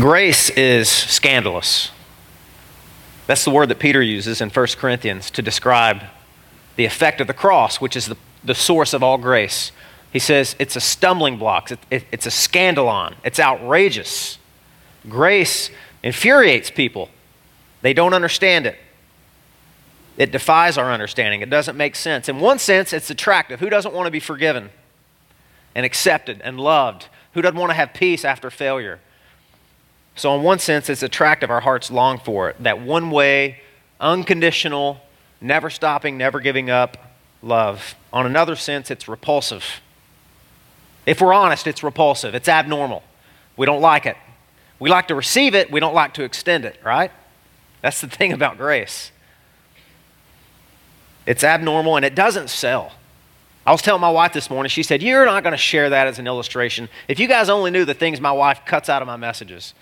Grace is scandalous. That's the word that Peter uses in 1 Corinthians to describe the effect of the cross, which is the, the source of all grace. He says it's a stumbling block, it, it, it's a scandalon, it's outrageous. Grace infuriates people, they don't understand it. It defies our understanding. It doesn't make sense. In one sense, it's attractive. Who doesn't want to be forgiven and accepted and loved? Who doesn't want to have peace after failure? So, in one sense, it's attractive. Our hearts long for it. That one way, unconditional, never stopping, never giving up love. On another sense, it's repulsive. If we're honest, it's repulsive. It's abnormal. We don't like it. We like to receive it, we don't like to extend it, right? That's the thing about grace. It's abnormal and it doesn't sell. I was telling my wife this morning, she said, You're not going to share that as an illustration. If you guys only knew the things my wife cuts out of my messages.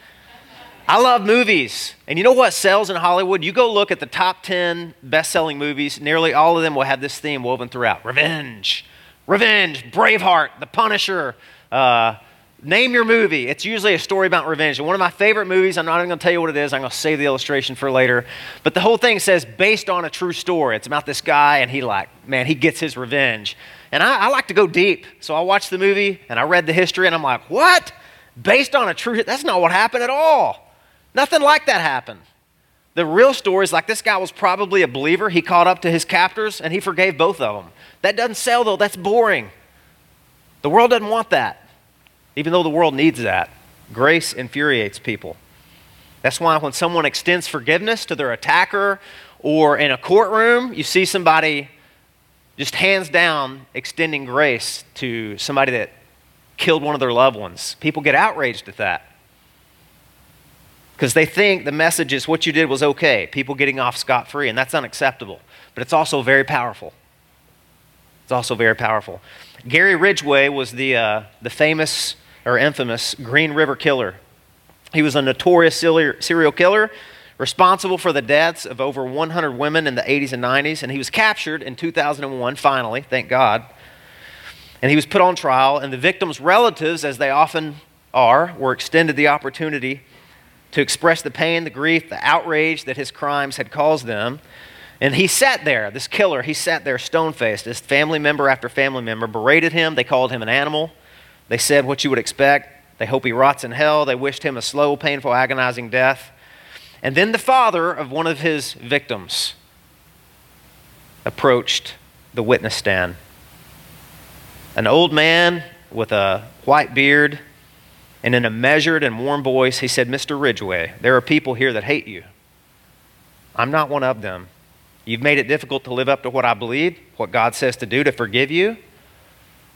I love movies. And you know what sells in Hollywood? You go look at the top 10 best selling movies, nearly all of them will have this theme woven throughout revenge, revenge, Braveheart, The Punisher. Uh, name your movie. It's usually a story about revenge. And one of my favorite movies, I'm not even going to tell you what it is, I'm going to save the illustration for later. But the whole thing says based on a true story. It's about this guy, and he, like, man, he gets his revenge. And I, I like to go deep. So I watched the movie and I read the history, and I'm like, what? Based on a true, that's not what happened at all. Nothing like that happened. The real story is like this guy was probably a believer. He caught up to his captors and he forgave both of them. That doesn't sell, though. That's boring. The world doesn't want that, even though the world needs that. Grace infuriates people. That's why when someone extends forgiveness to their attacker or in a courtroom, you see somebody just hands down extending grace to somebody that killed one of their loved ones. People get outraged at that because they think the message is what you did was okay, people getting off scot free, and that's unacceptable. But it's also very powerful. It's also very powerful. Gary Ridgway was the, uh, the famous or infamous Green River Killer. He was a notorious serial killer responsible for the deaths of over 100 women in the 80s and 90s, and he was captured in 2001, finally, thank God. And he was put on trial, and the victims' relatives, as they often are, were extended the opportunity to express the pain, the grief, the outrage that his crimes had caused them. And he sat there, this killer, he sat there stone faced. This family member after family member berated him. They called him an animal. They said what you would expect. They hope he rots in hell. They wished him a slow, painful, agonizing death. And then the father of one of his victims approached the witness stand. An old man with a white beard and in a measured and warm voice, he said, Mr. Ridgway, there are people here that hate you. I'm not one of them. You've made it difficult to live up to what I believe, what God says to do to forgive you.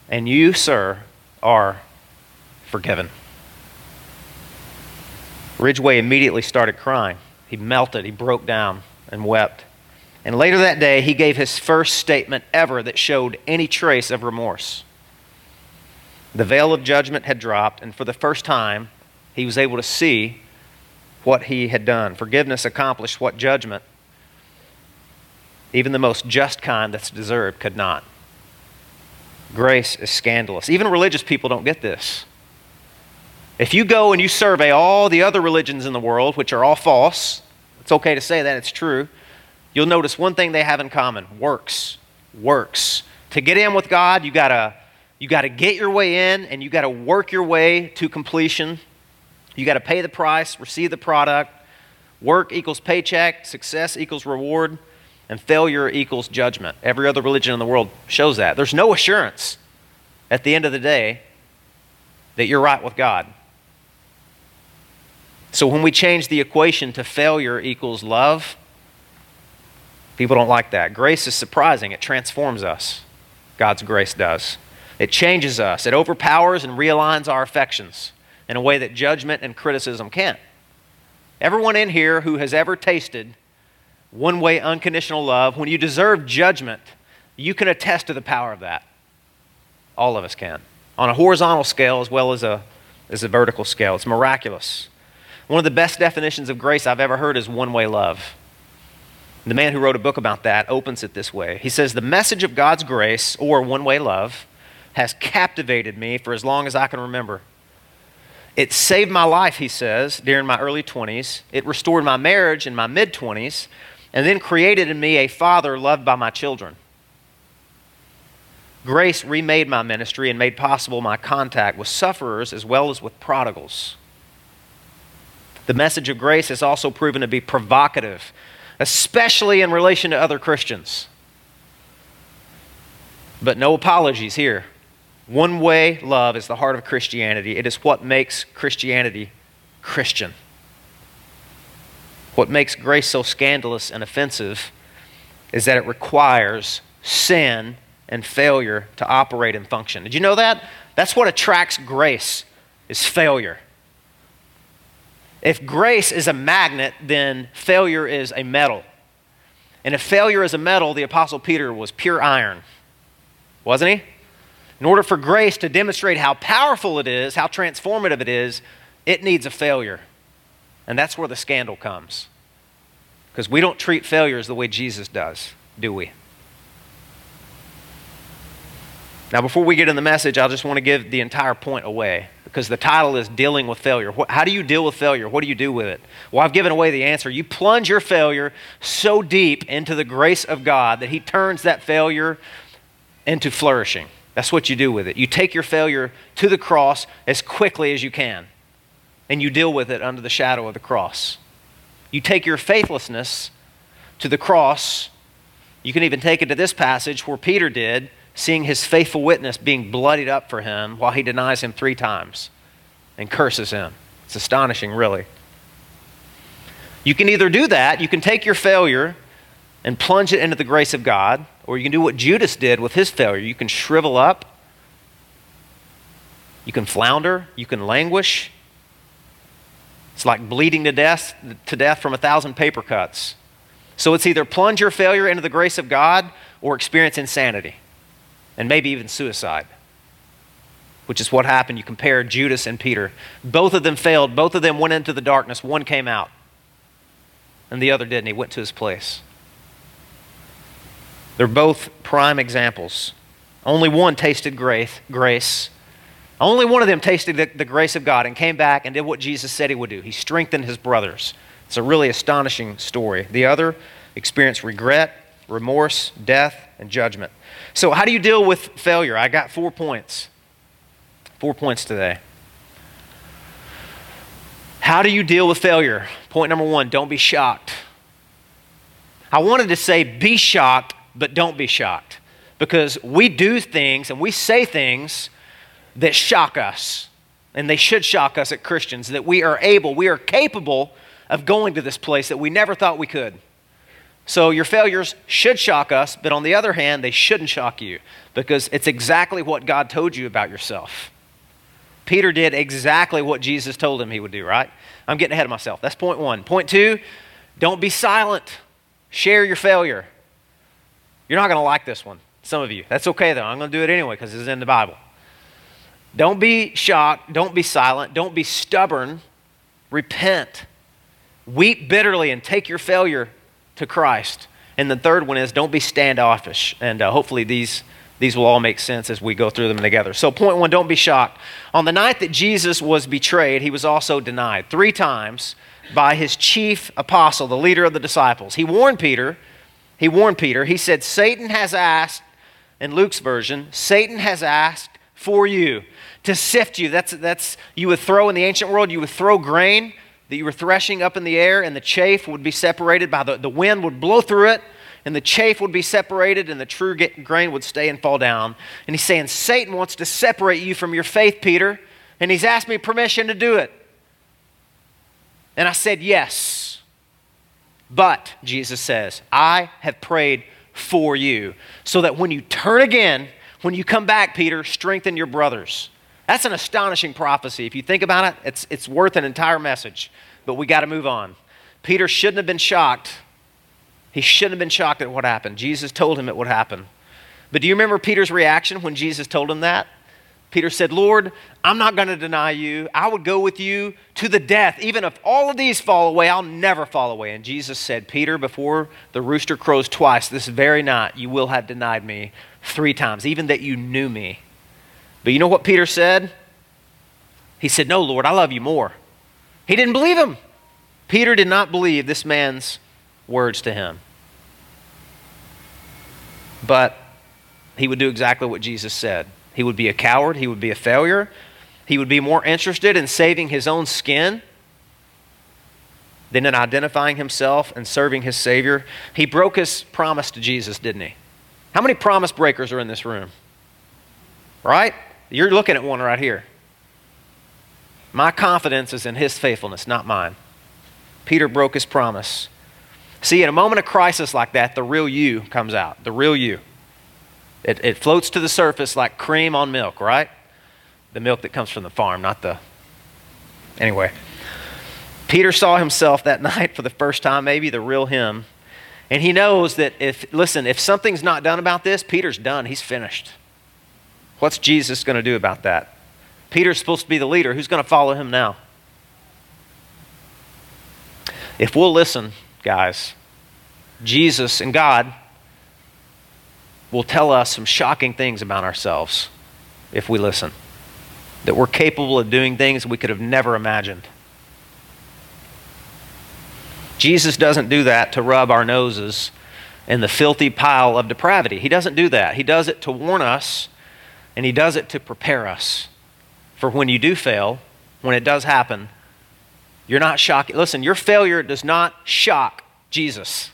And you, sir, are forgiven. Ridgway immediately started crying. He melted, he broke down, and wept. And later that day, he gave his first statement ever that showed any trace of remorse. The veil of judgment had dropped, and for the first time, he was able to see what he had done. Forgiveness accomplished what judgment, even the most just kind that's deserved, could not. Grace is scandalous. Even religious people don't get this. If you go and you survey all the other religions in the world, which are all false, it's okay to say that, it's true, you'll notice one thing they have in common works. Works. To get in with God, you got to you got to get your way in and you got to work your way to completion. You got to pay the price, receive the product. Work equals paycheck, success equals reward, and failure equals judgment. Every other religion in the world shows that. There's no assurance at the end of the day that you're right with God. So when we change the equation to failure equals love, people don't like that. Grace is surprising, it transforms us. God's grace does. It changes us, it overpowers and realigns our affections in a way that judgment and criticism can't. Everyone in here who has ever tasted one way unconditional love, when you deserve judgment, you can attest to the power of that. All of us can. On a horizontal scale as well as a, as a vertical scale. It's miraculous. One of the best definitions of grace I've ever heard is one way love. The man who wrote a book about that opens it this way. He says, The message of God's grace, or one way love, has captivated me for as long as I can remember. It saved my life, he says, during my early 20s. It restored my marriage in my mid 20s, and then created in me a father loved by my children. Grace remade my ministry and made possible my contact with sufferers as well as with prodigals. The message of grace has also proven to be provocative, especially in relation to other Christians. But no apologies here. One way love is the heart of Christianity. It is what makes Christianity Christian. What makes grace so scandalous and offensive is that it requires sin and failure to operate and function. Did you know that? That's what attracts grace is failure. If grace is a magnet, then failure is a metal. And if failure is a metal, the Apostle Peter was pure iron, wasn't he? In order for grace to demonstrate how powerful it is, how transformative it is, it needs a failure. And that's where the scandal comes. Because we don't treat failures the way Jesus does, do we? Now, before we get in the message, I just want to give the entire point away because the title is Dealing with Failure. How do you deal with failure? What do you do with it? Well, I've given away the answer. You plunge your failure so deep into the grace of God that He turns that failure into flourishing. That's what you do with it. You take your failure to the cross as quickly as you can, and you deal with it under the shadow of the cross. You take your faithlessness to the cross. You can even take it to this passage where Peter did seeing his faithful witness being bloodied up for him while he denies him three times and curses him. It's astonishing, really. You can either do that, you can take your failure and plunge it into the grace of God, or you can do what Judas did with his failure. You can shrivel up, you can flounder, you can languish. It's like bleeding to death, to death from a thousand paper cuts. So it's either plunge your failure into the grace of God or experience insanity and maybe even suicide, which is what happened. You compare Judas and Peter. Both of them failed, both of them went into the darkness. One came out, and the other didn't. He went to his place. They're both prime examples. Only one tasted grace. Only one of them tasted the, the, grace of God and came back and did what Jesus said he would do. He strengthened his brothers. It's a really astonishing story. The other experienced regret, remorse, death, and judgment. So, how do you deal with failure? I got four points. Four points today. How do you deal with failure? Point number one don't be shocked. I wanted to say be shocked, but don't be shocked. Because we do things and we say things that shock us. And they should shock us at Christians that we are able, we are capable of going to this place that we never thought we could. So your failures should shock us, but on the other hand, they shouldn't shock you because it's exactly what God told you about yourself. Peter did exactly what Jesus told him he would do, right? I'm getting ahead of myself. That's point one. Point two, don't be silent. Share your failure. You're not going to like this one, some of you. That's okay, though. I'm going to do it anyway because it's in the Bible. Don't be shocked. Don't be silent. Don't be stubborn. Repent. Weep bitterly and take your failure to Christ. And the third one is don't be standoffish. And uh, hopefully these, these will all make sense as we go through them together. So, point one don't be shocked. On the night that Jesus was betrayed, he was also denied three times by his chief apostle, the leader of the disciples. He warned Peter. He warned Peter. He said, Satan has asked, in Luke's version, Satan has asked for you to sift you. That's, that's you would throw in the ancient world, you would throw grain that you were threshing up in the air, and the chaff would be separated by the, the wind would blow through it, and the chaff would be separated, and the true grain would stay and fall down. And he's saying, Satan wants to separate you from your faith, Peter, and he's asked me permission to do it. And I said, Yes. But, Jesus says, I have prayed for you, so that when you turn again, when you come back, Peter, strengthen your brothers. That's an astonishing prophecy. If you think about it, it's, it's worth an entire message, but we got to move on. Peter shouldn't have been shocked. He shouldn't have been shocked at what happened. Jesus told him it would happen. But do you remember Peter's reaction when Jesus told him that? Peter said, Lord, I'm not going to deny you. I would go with you to the death. Even if all of these fall away, I'll never fall away. And Jesus said, Peter, before the rooster crows twice this very night, you will have denied me three times, even that you knew me. But you know what Peter said? He said, No, Lord, I love you more. He didn't believe him. Peter did not believe this man's words to him. But he would do exactly what Jesus said. He would be a coward, he would be a failure, he would be more interested in saving his own skin than in identifying himself and serving his Savior. He broke his promise to Jesus, didn't he? How many promise breakers are in this room? Right? You're looking at one right here. My confidence is in his faithfulness, not mine. Peter broke his promise. See, in a moment of crisis like that, the real you comes out. The real you. It, it floats to the surface like cream on milk, right? The milk that comes from the farm, not the. Anyway. Peter saw himself that night for the first time, maybe the real him. And he knows that if, listen, if something's not done about this, Peter's done. He's finished. What's Jesus going to do about that? Peter's supposed to be the leader. Who's going to follow him now? If we'll listen, guys, Jesus and God will tell us some shocking things about ourselves if we listen. That we're capable of doing things we could have never imagined. Jesus doesn't do that to rub our noses in the filthy pile of depravity. He doesn't do that. He does it to warn us, and He does it to prepare us for when you do fail, when it does happen. You're not shocked. Listen, your failure does not shock Jesus.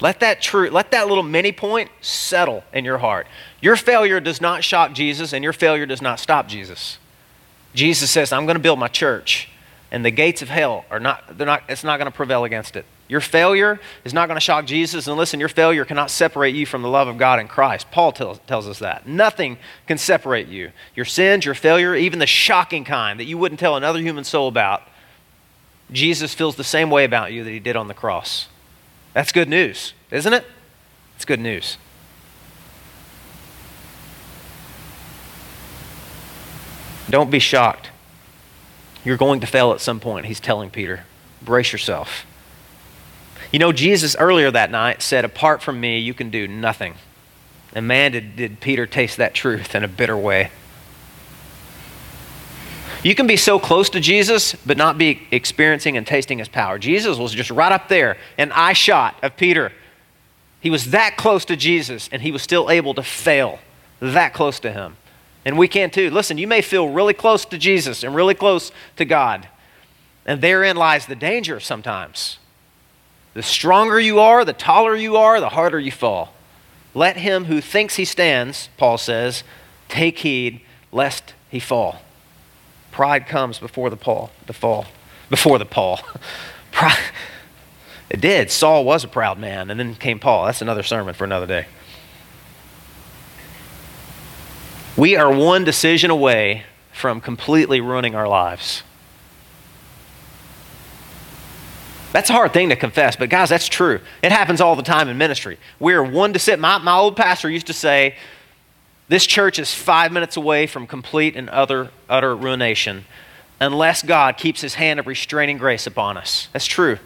Let that truth, let that little mini point settle in your heart. Your failure does not shock Jesus, and your failure does not stop Jesus. Jesus says, I'm going to build my church, and the gates of hell are not, they're not, it's not going to prevail against it. Your failure is not going to shock Jesus. And listen, your failure cannot separate you from the love of God in Christ. Paul tells, tells us that. Nothing can separate you. Your sins, your failure, even the shocking kind that you wouldn't tell another human soul about, Jesus feels the same way about you that he did on the cross. That's good news, isn't it? It's good news. Don't be shocked. You're going to fail at some point, he's telling Peter. Brace yourself. You know, Jesus earlier that night said, Apart from me, you can do nothing. And man, did, did Peter taste that truth in a bitter way. You can be so close to Jesus, but not be experiencing and tasting his power. Jesus was just right up there, an eye shot of Peter. He was that close to Jesus, and he was still able to fail that close to him. And we can too. Listen, you may feel really close to Jesus and really close to God. And therein lies the danger sometimes. The stronger you are, the taller you are, the harder you fall. Let him who thinks he stands, Paul says, take heed lest he fall. Pride comes before the Paul, the fall, before the Paul. Pride, it did. Saul was a proud man, and then came Paul. That's another sermon for another day. We are one decision away from completely ruining our lives. That's a hard thing to confess, but guys, that's true. It happens all the time in ministry. We're one decision. My, my old pastor used to say, this church is five minutes away from complete and utter, utter ruination unless God keeps his hand of restraining grace upon us. That's true.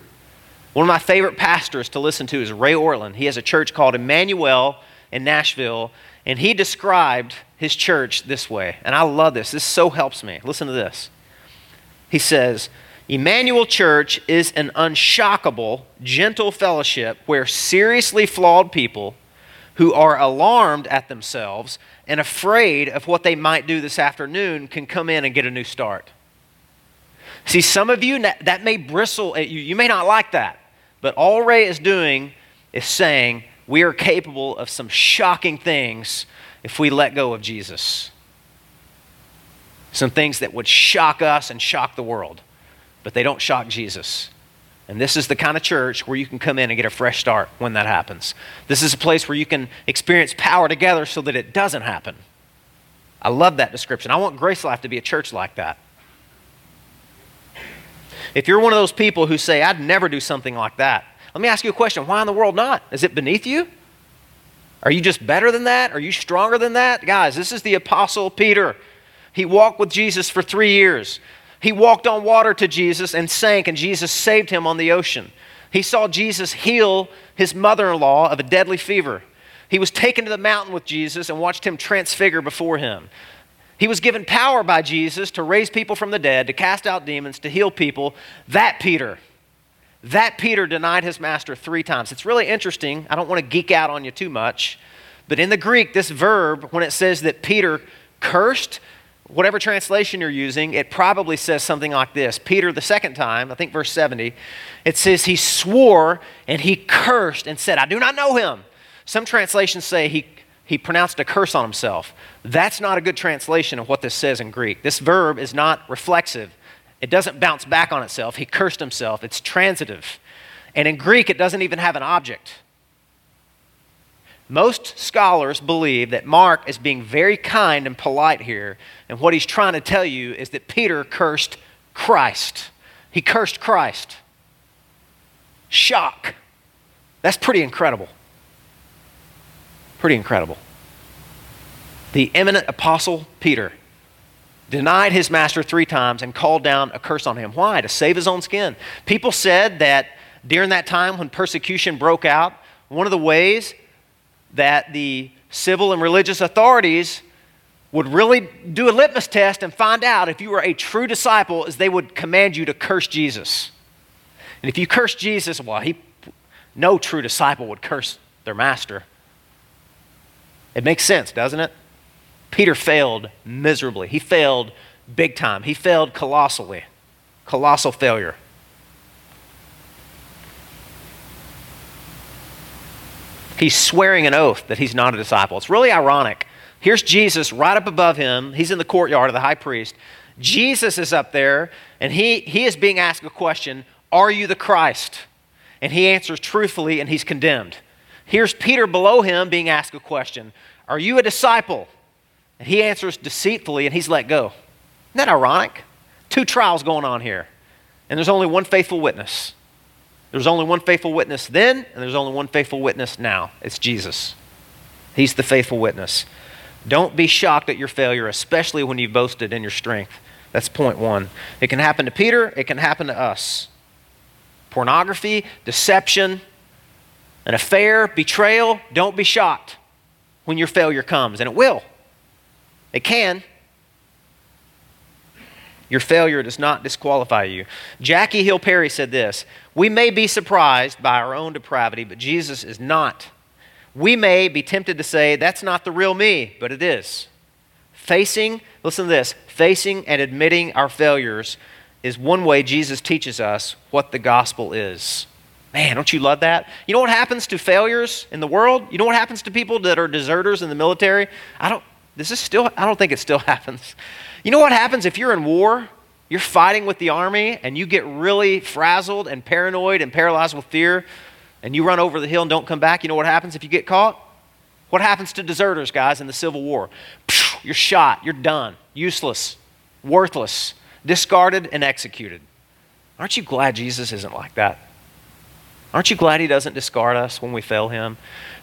One of my favorite pastors to listen to is Ray Ortlund. He has a church called Immanuel in Nashville, and he described his church this way. And I love this. This so helps me. Listen to this. He says, Immanuel Church is an unshockable, gentle fellowship where seriously flawed people who are alarmed at themselves and afraid of what they might do this afternoon can come in and get a new start. See, some of you, that may bristle at you. You may not like that. But all Ray is doing is saying we are capable of some shocking things if we let go of Jesus. Some things that would shock us and shock the world, but they don't shock Jesus. And this is the kind of church where you can come in and get a fresh start when that happens. This is a place where you can experience power together so that it doesn't happen. I love that description. I want Grace Life to be a church like that. If you're one of those people who say, I'd never do something like that, let me ask you a question. Why in the world not? Is it beneath you? Are you just better than that? Are you stronger than that? Guys, this is the Apostle Peter. He walked with Jesus for three years. He walked on water to Jesus and sank, and Jesus saved him on the ocean. He saw Jesus heal his mother in law of a deadly fever. He was taken to the mountain with Jesus and watched him transfigure before him. He was given power by Jesus to raise people from the dead, to cast out demons, to heal people. That Peter, that Peter denied his master three times. It's really interesting. I don't want to geek out on you too much. But in the Greek, this verb, when it says that Peter cursed, whatever translation you're using, it probably says something like this Peter, the second time, I think verse 70, it says he swore and he cursed and said, I do not know him. Some translations say he, he pronounced a curse on himself. That's not a good translation of what this says in Greek. This verb is not reflexive, it doesn't bounce back on itself. He cursed himself, it's transitive. And in Greek, it doesn't even have an object. Most scholars believe that Mark is being very kind and polite here, and what he's trying to tell you is that Peter cursed Christ. He cursed Christ. Shock. That's pretty incredible. Pretty incredible. The eminent apostle Peter denied his master three times and called down a curse on him. Why? To save his own skin. People said that during that time when persecution broke out, one of the ways that the civil and religious authorities would really do a litmus test and find out if you were a true disciple is they would command you to curse Jesus. And if you curse Jesus, well, he, no true disciple would curse their master. It makes sense, doesn't it? Peter failed miserably. He failed big time. He failed colossally. Colossal failure. He's swearing an oath that he's not a disciple. It's really ironic. Here's Jesus right up above him. He's in the courtyard of the high priest. Jesus is up there, and he, he is being asked a question Are you the Christ? And he answers truthfully, and he's condemned. Here's Peter below him being asked a question Are you a disciple? And he answers deceitfully, and he's let go. Isn't that ironic? Two trials going on here, and there's only one faithful witness. There's only one faithful witness then, and there's only one faithful witness now. It's Jesus. He's the faithful witness. Don't be shocked at your failure, especially when you've boasted in your strength. That's point one. It can happen to Peter, it can happen to us. Pornography, deception, an affair, betrayal, don't be shocked when your failure comes, and it will. It can. Your failure does not disqualify you. Jackie Hill Perry said this We may be surprised by our own depravity, but Jesus is not. We may be tempted to say, That's not the real me, but it is. Facing, listen to this, facing and admitting our failures is one way Jesus teaches us what the gospel is. Man, don't you love that? You know what happens to failures in the world? You know what happens to people that are deserters in the military? I don't this is still I don't think it still happens. You know what happens if you're in war? You're fighting with the army and you get really frazzled and paranoid and paralyzed with fear and you run over the hill and don't come back. You know what happens if you get caught? What happens to deserters, guys, in the Civil War? You're shot. You're done. Useless. Worthless. Discarded and executed. Aren't you glad Jesus isn't like that? Aren't you glad He doesn't discard us when we fail Him?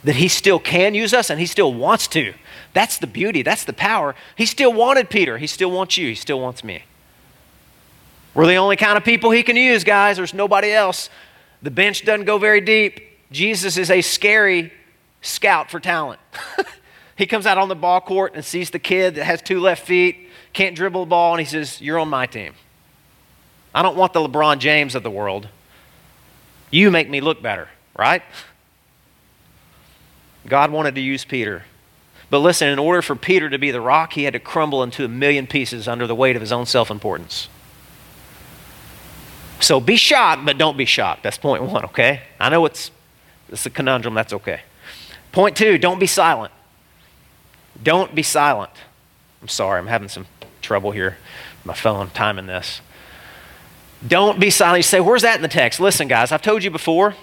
That He still can use us and He still wants to. That's the beauty, that's the power. He still wanted Peter, He still wants you, He still wants me. We're the only kind of people He can use, guys. There's nobody else. The bench doesn't go very deep. Jesus is a scary scout for talent. he comes out on the ball court and sees the kid that has two left feet, can't dribble the ball, and he says, You're on my team. I don't want the LeBron James of the world. You make me look better, right? God wanted to use Peter. But listen, in order for Peter to be the rock, he had to crumble into a million pieces under the weight of his own self importance. So be shocked, but don't be shocked. That's point one, okay? I know it's, it's a conundrum, that's okay. Point two, don't be silent. Don't be silent. I'm sorry, I'm having some trouble here. My phone timing this. Don't be silent. You say, where's that in the text? Listen, guys, I've told you before.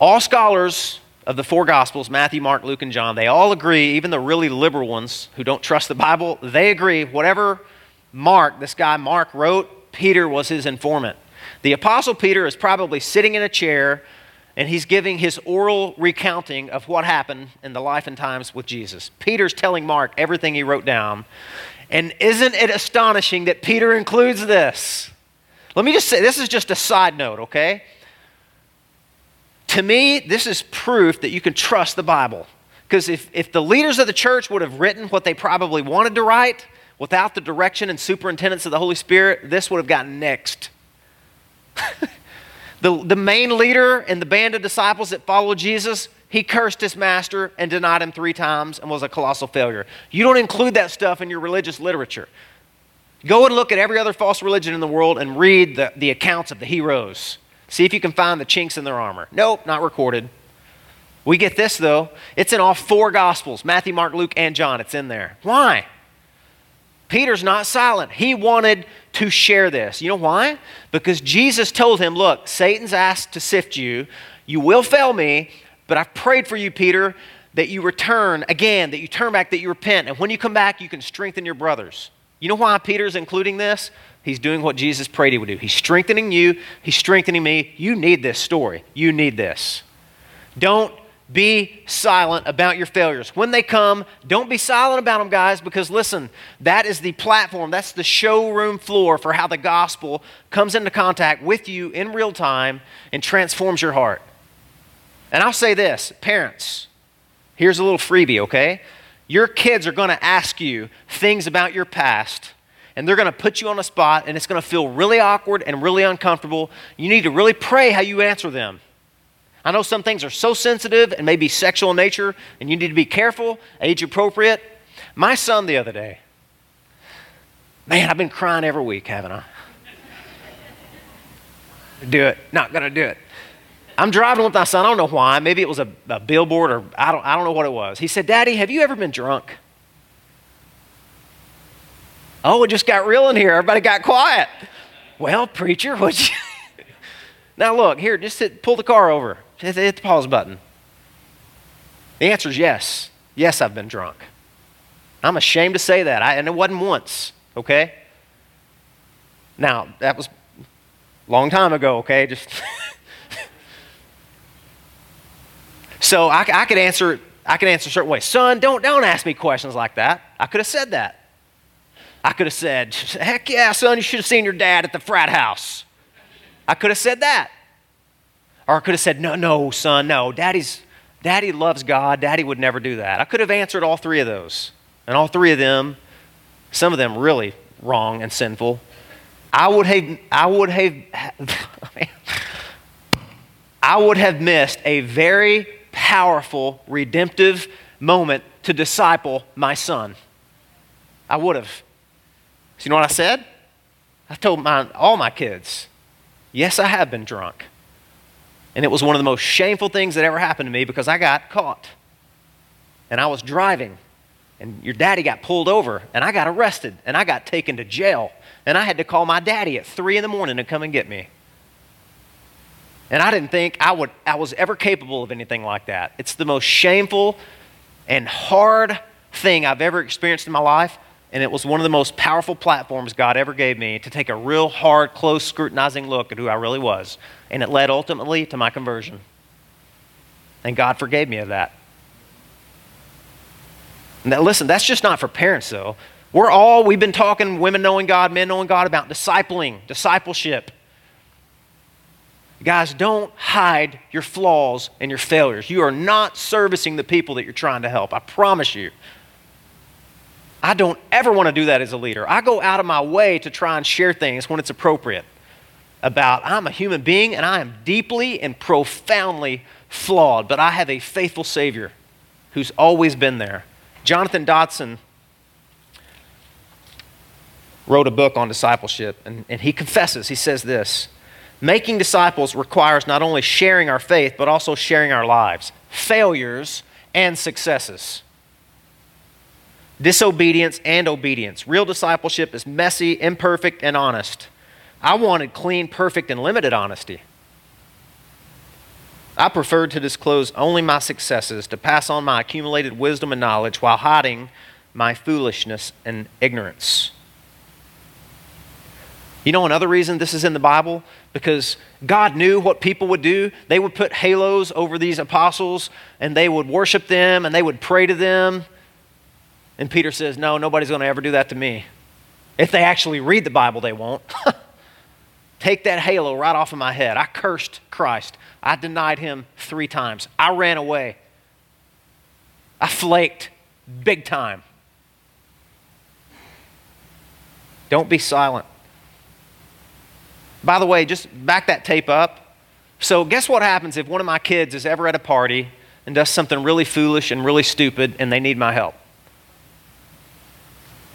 All scholars of the four Gospels Matthew, Mark, Luke, and John they all agree, even the really liberal ones who don't trust the Bible, they agree whatever Mark, this guy Mark, wrote, Peter was his informant. The Apostle Peter is probably sitting in a chair and he's giving his oral recounting of what happened in the life and times with Jesus. Peter's telling Mark everything he wrote down. And isn't it astonishing that Peter includes this? Let me just say this is just a side note, okay? To me, this is proof that you can trust the Bible. Because if, if the leaders of the church would have written what they probably wanted to write without the direction and superintendence of the Holy Spirit, this would have gotten next. the, the main leader in the band of disciples that followed Jesus, he cursed his master and denied him three times and was a colossal failure. You don't include that stuff in your religious literature. Go and look at every other false religion in the world and read the, the accounts of the heroes. See if you can find the chinks in their armor. Nope, not recorded. We get this, though. It's in all four Gospels Matthew, Mark, Luke, and John. It's in there. Why? Peter's not silent. He wanted to share this. You know why? Because Jesus told him, Look, Satan's asked to sift you. You will fail me, but I've prayed for you, Peter, that you return again, that you turn back, that you repent. And when you come back, you can strengthen your brothers. You know why Peter's including this? He's doing what Jesus prayed he would do. He's strengthening you, he's strengthening me. You need this story. You need this. Don't be silent about your failures. When they come, don't be silent about them, guys, because listen, that is the platform, that's the showroom floor for how the gospel comes into contact with you in real time and transforms your heart. And I'll say this parents, here's a little freebie, okay? Your kids are going to ask you things about your past, and they're going to put you on a spot, and it's going to feel really awkward and really uncomfortable. You need to really pray how you answer them. I know some things are so sensitive and maybe sexual in nature, and you need to be careful, age appropriate. My son the other day, man, I've been crying every week, haven't I? do it. Not going to do it. I'm driving with my son. I don't know why. Maybe it was a, a, billboard or I don't, I don't know what it was. He said, Daddy, have you ever been drunk? Oh, it just got real in here. Everybody got quiet. Well, preacher, what you. now look, here, just pull the car over. Hit, hit the pause button. The answer is yes. Yes, I've been drunk. I'm ashamed to say that. I, and it wasn't once, okay? Now, that was a long time ago, okay? Just. so I, I, could answer. I could answer a certain way. Son, don't don't ask me questions like that. I could have said that. I could have said, "Heck yeah, son, you should have seen your dad at the frat house." I could have said that. Or I could have said, no, no, son, no. Daddy's, daddy loves God. Daddy would never do that. I could have answered all three of those. And all three of them, some of them really wrong and sinful. I would have, I would have, I would have missed a very powerful, redemptive moment to disciple my son. I would have. So you know what I said? I told my, all my kids, yes, I have been drunk. And it was one of the most shameful things that ever happened to me because I got caught. And I was driving, and your daddy got pulled over, and I got arrested, and I got taken to jail. And I had to call my daddy at 3 in the morning to come and get me. And I didn't think I, would, I was ever capable of anything like that. It's the most shameful and hard thing I've ever experienced in my life. And it was one of the most powerful platforms God ever gave me to take a real hard, close, scrutinizing look at who I really was. And it led ultimately to my conversion. And God forgave me of that. Now, listen, that's just not for parents, though. We're all, we've been talking, women knowing God, men knowing God, about discipling, discipleship. Guys, don't hide your flaws and your failures. You are not servicing the people that you're trying to help. I promise you. I don't ever want to do that as a leader. I go out of my way to try and share things when it's appropriate about I'm a human being and I am deeply and profoundly flawed, but I have a faithful Savior who's always been there. Jonathan Dodson wrote a book on discipleship, and, and he confesses, he says this Making disciples requires not only sharing our faith, but also sharing our lives, failures and successes disobedience, and obedience. Real discipleship is messy, imperfect, and honest. I wanted clean, perfect, and limited honesty. I preferred to disclose only my successes, to pass on my accumulated wisdom and knowledge while hiding my foolishness and ignorance. You know another reason this is in the Bible? Because God knew what people would do. They would put halos over these apostles and they would worship them and they would pray to them and Peter says, No, nobody's going to ever do that to me. If they actually read the Bible, they won't. Take that halo right off of my head. I cursed Christ. I denied him three times. I ran away. I flaked big time. Don't be silent. By the way, just back that tape up. So, guess what happens if one of my kids is ever at a party and does something really foolish and really stupid and they need my help?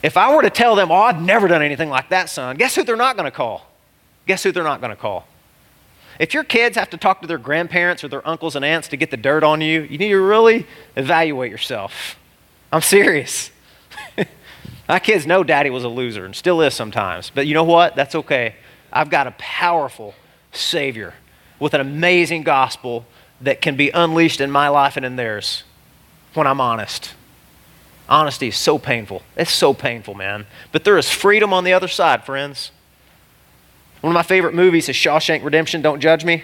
If I were to tell them, oh, I've never done anything like that, son, guess who they're not going to call? Guess who they're not going to call? If your kids have to talk to their grandparents or their uncles and aunts to get the dirt on you, you need to really evaluate yourself. I'm serious. My kids know daddy was a loser and still is sometimes. But you know what? That's okay. I've got a powerful Savior with an amazing gospel that can be unleashed in my life and in theirs when I'm honest. Honesty is so painful. It's so painful, man. But there is freedom on the other side, friends. One of my favorite movies is Shawshank Redemption. Don't judge me.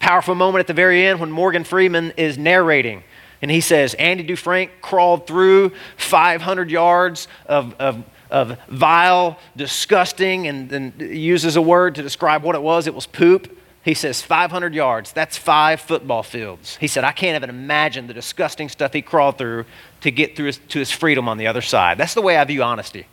Powerful moment at the very end when Morgan Freeman is narrating. And he says, Andy Dufresne crawled through 500 yards of, of, of vile, disgusting, and then uses a word to describe what it was. It was poop. He says 500 yards. That's five football fields. He said, I can't even imagine the disgusting stuff he crawled through to get through his, to his freedom on the other side. That's the way I view honesty.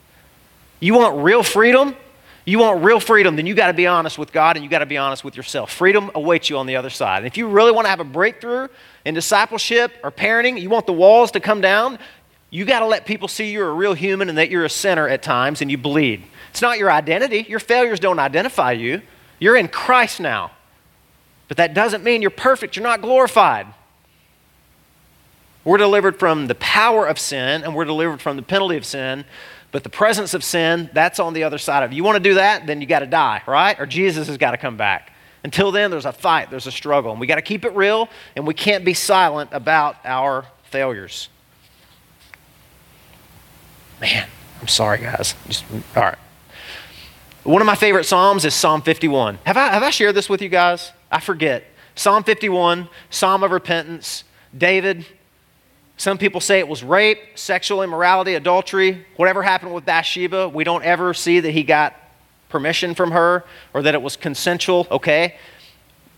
You want real freedom? You want real freedom, then you got to be honest with God and you got to be honest with yourself. Freedom awaits you on the other side. And if you really want to have a breakthrough in discipleship or parenting, you want the walls to come down, you got to let people see you're a real human and that you're a sinner at times and you bleed. It's not your identity. Your failures don't identify you. You're in Christ now. But that doesn't mean you're perfect, you're not glorified. We're delivered from the power of sin and we're delivered from the penalty of sin. But the presence of sin, that's on the other side of. You want to do that, then you got to die, right? Or Jesus has got to come back. Until then, there's a fight, there's a struggle. And we got to keep it real, and we can't be silent about our failures. Man, I'm sorry, guys. Just, all right. One of my favorite Psalms is Psalm 51. Have I, have I shared this with you guys? I forget. Psalm 51, Psalm of repentance. David, some people say it was rape, sexual immorality, adultery, whatever happened with Bathsheba. We don't ever see that he got permission from her or that it was consensual, okay?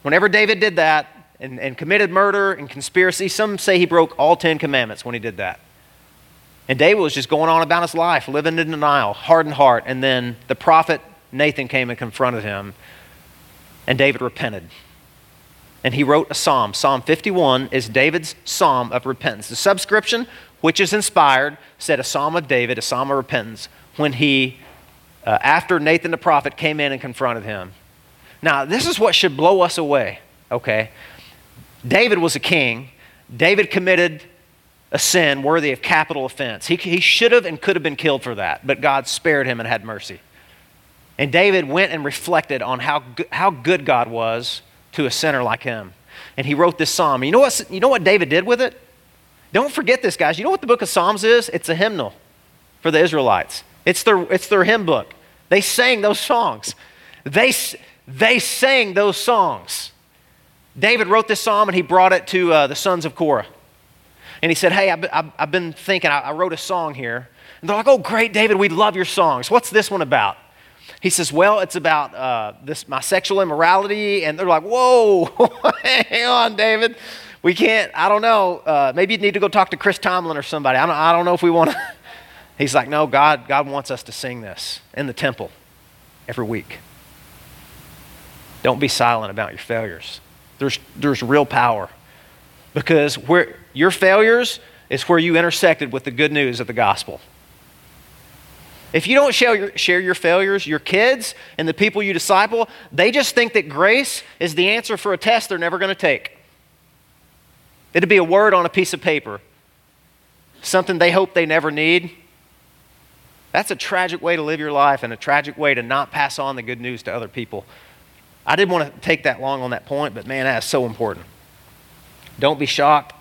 Whenever David did that and, and committed murder and conspiracy, some say he broke all Ten Commandments when he did that. And David was just going on about his life, living in denial, hardened heart. And then the prophet Nathan came and confronted him, and David repented. And he wrote a psalm. Psalm 51 is David's psalm of repentance. The subscription, which is inspired, said a psalm of David, a psalm of repentance, when he, uh, after Nathan the prophet came in and confronted him. Now, this is what should blow us away, okay? David was a king. David committed a sin worthy of capital offense. He, he should have and could have been killed for that, but God spared him and had mercy. And David went and reflected on how, how good God was to a sinner like him. And he wrote this psalm. You know, what, you know what David did with it? Don't forget this, guys. You know what the book of Psalms is? It's a hymnal for the Israelites, it's their, it's their hymn book. They sang those songs. They, they sang those songs. David wrote this psalm and he brought it to uh, the sons of Korah. And he said, Hey, I've, I've, been thinking, I, wrote a song here. And they're like, Oh, great, David, we love your songs. What's this one about? He says, Well, it's about uh, this, my sexual immorality. And they're like, Whoa, hang on, David. We can't, I don't know. Uh, maybe you need to go talk to Chris Tomlin or somebody. I don't, I don't know if we want to. He's like, No, God, God wants us to sing this in the temple every week. Don't be silent about your failures. There's, there's real power because where your failures is where you intersected with the good news of the gospel. If you don't share your, share your failures, your kids and the people you disciple, they just think that grace is the answer for a test they're never going to take. It'd be a word on a piece of paper, something they hope they never need. That's a tragic way to live your life and a tragic way to not pass on the good news to other people. I didn't want to take that long on that point, but man, that is so important. Don't be shocked.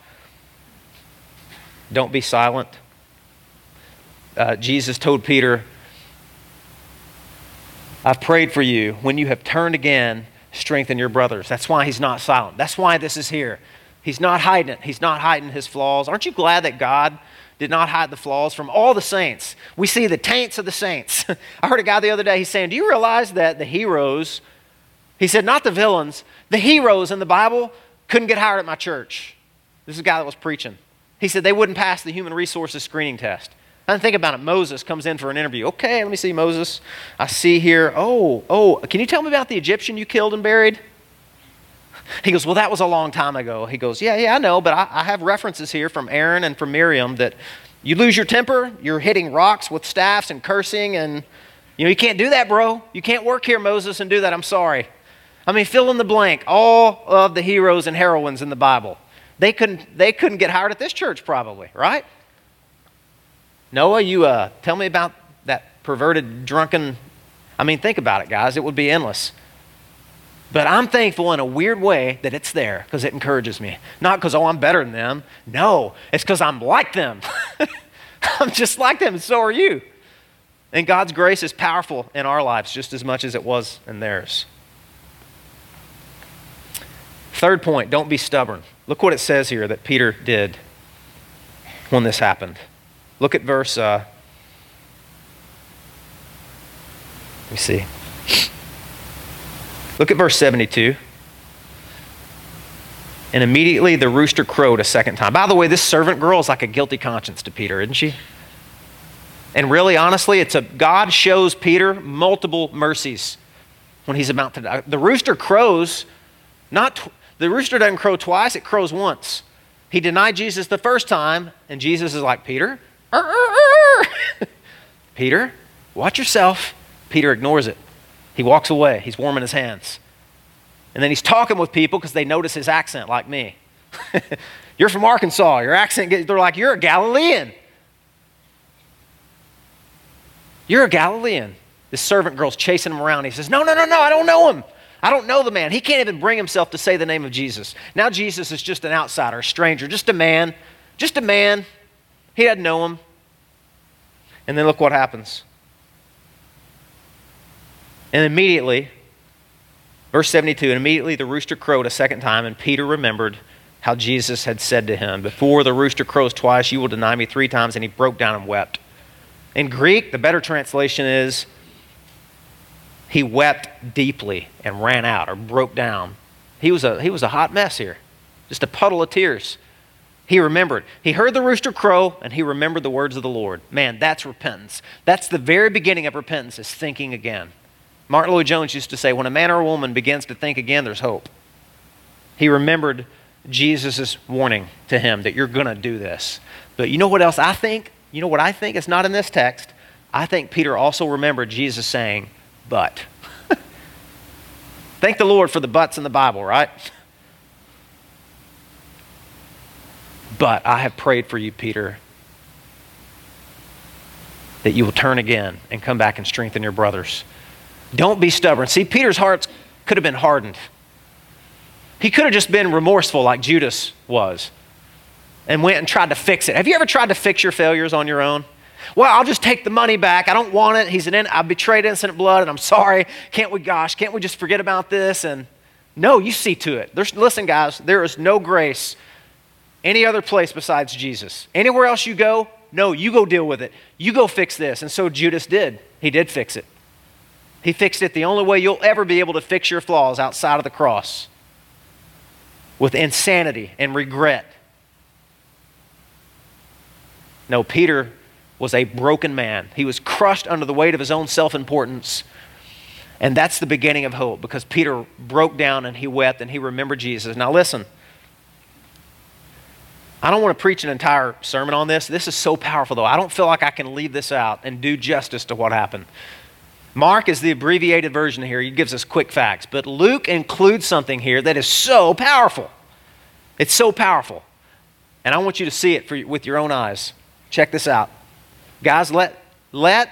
Don't be silent. Uh, Jesus told Peter, I've prayed for you. When you have turned again, strengthen your brothers. That's why he's not silent. That's why this is here. He's not hiding it. He's not hiding his flaws. Aren't you glad that God did not hide the flaws from all the saints? We see the taints of the saints. I heard a guy the other day, he's saying, Do you realize that the heroes, he said, not the villains, the heroes in the Bible couldn't get hired at my church. This is a guy that was preaching. He said they wouldn't pass the human resources screening test. And think about it. Moses comes in for an interview. Okay, let me see Moses. I see here. Oh, oh, can you tell me about the Egyptian you killed and buried? He goes, Well, that was a long time ago. He goes, Yeah, yeah, I know, but I, I have references here from Aaron and from Miriam that you lose your temper, you're hitting rocks with staffs and cursing, and you know, you can't do that, bro. You can't work here, Moses, and do that. I'm sorry. I mean, fill in the blank. All of the heroes and heroines in the Bible. They couldn't, they couldn't get hired at this church, probably, right? Noah, you uh, tell me about that perverted, drunken. I mean, think about it, guys. It would be endless. But I'm thankful in a weird way that it's there because it encourages me. Not because, oh, I'm better than them. No, it's because I'm like them. I'm just like them, and so are you. And God's grace is powerful in our lives just as much as it was in theirs. Third point don't be stubborn. Look what it says here that Peter did when this happened. Look at verse, uh, let me see. Look at verse 72. And immediately the rooster crowed a second time. By the way, this servant girl is like a guilty conscience to Peter, isn't she? And really, honestly, it's a God shows Peter multiple mercies when he's about to die. The rooster crows, not the rooster doesn't crow twice, it crows once. He denied Jesus the first time, and Jesus is like, Peter, Peter, watch yourself. Peter ignores it. He walks away. He's warming his hands. And then he's talking with people because they notice his accent, like me. you're from Arkansas. Your accent, gets, they're like, you're a Galilean. You're a Galilean. This servant girl's chasing him around. He says, No, no, no, no, I don't know him. I don't know the man. He can't even bring himself to say the name of Jesus. Now Jesus is just an outsider, a stranger, just a man, just a man he doesn't know him. And then look what happens. And immediately, verse 72, and immediately the rooster crowed a second time, and Peter remembered how Jesus had said to him, Before the rooster crows twice, you will deny me three times. And he broke down and wept. In Greek, the better translation is, he wept deeply and ran out or broke down. He was a, he was a hot mess here, just a puddle of tears. He remembered. He heard the rooster crow and he remembered the words of the Lord. Man, that's repentance. That's the very beginning of repentance, is thinking again. Martyn Lloyd-Jones used to say, when a man or a woman begins to think again, there's hope. He remembered Jesus' warning to him that you're going to do this. But you know what else I think? You know what I think? It's not in this text. I think Peter also remembered Jesus saying, but. Thank the Lord for the buts in the Bible, right? But I have prayed for you, Peter, that you will turn again and come back and strengthen your brothers. Don't be stubborn. See, Peter's heart could have been hardened. He could have just been remorseful like Judas was and went and tried to fix it. Have you ever tried to fix your failures on your own? Well, I'll just take the money back. I don't want it. He's an in, I betrayed innocent blood and I'm sorry. Can't we, gosh, can't we just forget about this? And no, you see to it. There's, listen, guys, there is no grace any other place besides Jesus. Anywhere else you go, no, you go deal with it. You go fix this. And so Judas did. He did fix it. He fixed it the only way you'll ever be able to fix your flaws outside of the cross with insanity and regret. No, Peter was a broken man. He was crushed under the weight of his own self importance. And that's the beginning of hope because Peter broke down and he wept and he remembered Jesus. Now, listen. I don't want to preach an entire sermon on this. This is so powerful, though. I don't feel like I can leave this out and do justice to what happened. Mark is the abbreviated version here. He gives us quick facts. But Luke includes something here that is so powerful. It's so powerful. And I want you to see it for, with your own eyes. Check this out. Guys, let, let,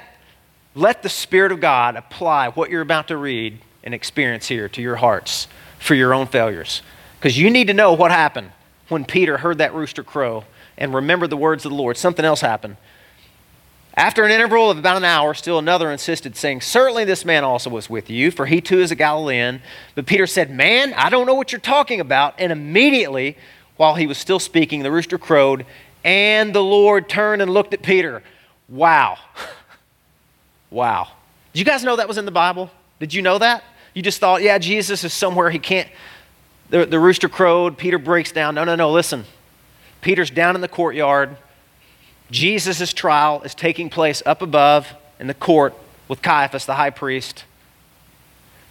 let the Spirit of God apply what you're about to read and experience here to your hearts for your own failures. Because you need to know what happened when Peter heard that rooster crow and remembered the words of the Lord, something else happened. After an interval of about an hour, still another insisted, saying, Certainly this man also was with you, for he too is a Galilean. But Peter said, Man, I don't know what you're talking about. And immediately, while he was still speaking, the rooster crowed, and the Lord turned and looked at Peter. Wow. wow. Did you guys know that was in the Bible? Did you know that? You just thought, yeah, Jesus is somewhere he can't the, the rooster crowed. Peter breaks down. No, no, no, listen. Peter's down in the courtyard. Jesus' trial is taking place up above in the court with Caiaphas, the high priest.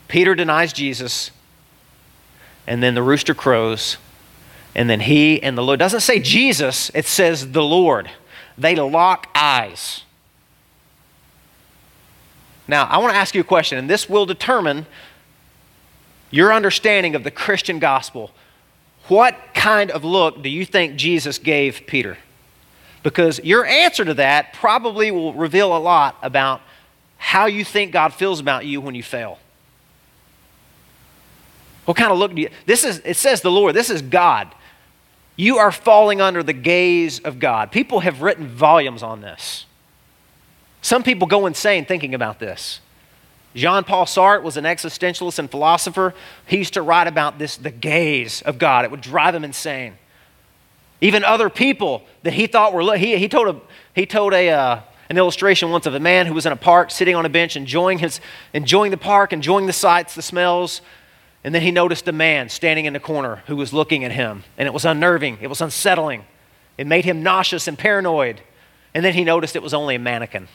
Peter denies Jesus, and then the rooster crows, and then he and the Lord. It doesn't say Jesus, it says the Lord. They lock eyes. Now, I want to ask you a question, and this will determine your understanding of the Christian gospel. What kind of look do you think Jesus gave Peter? Because your answer to that probably will reveal a lot about how you think God feels about you when you fail. What kind of look do you This is it says the Lord, this is God. You are falling under the gaze of God. People have written volumes on this. Some people go insane thinking about this. Jean Paul Sartre was an existentialist and philosopher. He used to write about this the gaze of God. It would drive him insane. Even other people that he thought were, he, he told, a, he told a, uh, an illustration once of a man who was in a park sitting on a bench enjoying, his, enjoying the park, enjoying the sights, the smells. And then he noticed a man standing in the corner who was looking at him. And it was unnerving, it was unsettling. It made him nauseous and paranoid. And then he noticed it was only a mannequin.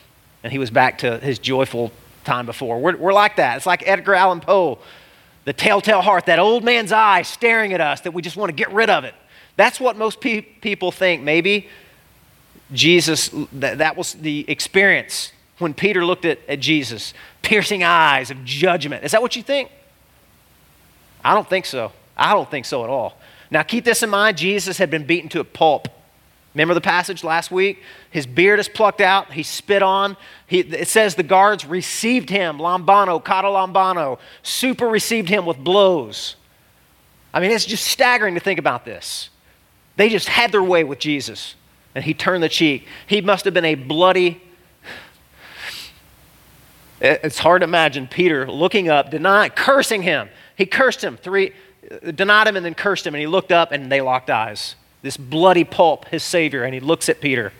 And he was back to his joyful time before. We're, we're like that. It's like Edgar Allan Poe, the telltale heart, that old man's eye staring at us that we just want to get rid of it. That's what most pe- people think. Maybe Jesus, that, that was the experience when Peter looked at, at Jesus, piercing eyes of judgment. Is that what you think? I don't think so. I don't think so at all. Now, keep this in mind Jesus had been beaten to a pulp. Remember the passage last week? His beard is plucked out, he's spit on. He, it says the guards received him, lambano, kata lambano, super received him with blows. I mean, it's just staggering to think about this. They just had their way with Jesus, and he turned the cheek. He must have been a bloody. It's hard to imagine Peter looking up, denying, cursing him. He cursed him three, denied him, and then cursed him, and he looked up, and they locked eyes. This bloody pulp, his Savior, and he looks at Peter.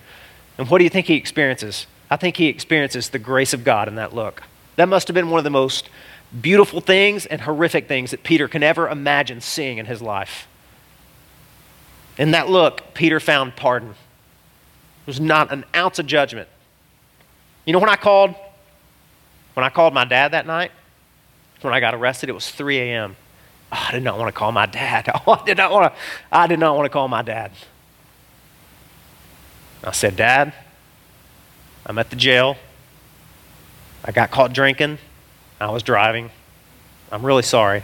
And what do you think he experiences? I think he experiences the grace of God in that look. That must have been one of the most beautiful things and horrific things that Peter can ever imagine seeing in his life. In that look, Peter found pardon. There was not an ounce of judgment. You know when I called? When I called my dad that night, when I got arrested, it was 3 a.m. Oh, I did not want to call my dad. Oh, I did not want to, I did not want to call my dad. I said, Dad, I'm at the jail. I got caught drinking. I was driving. I'm really sorry.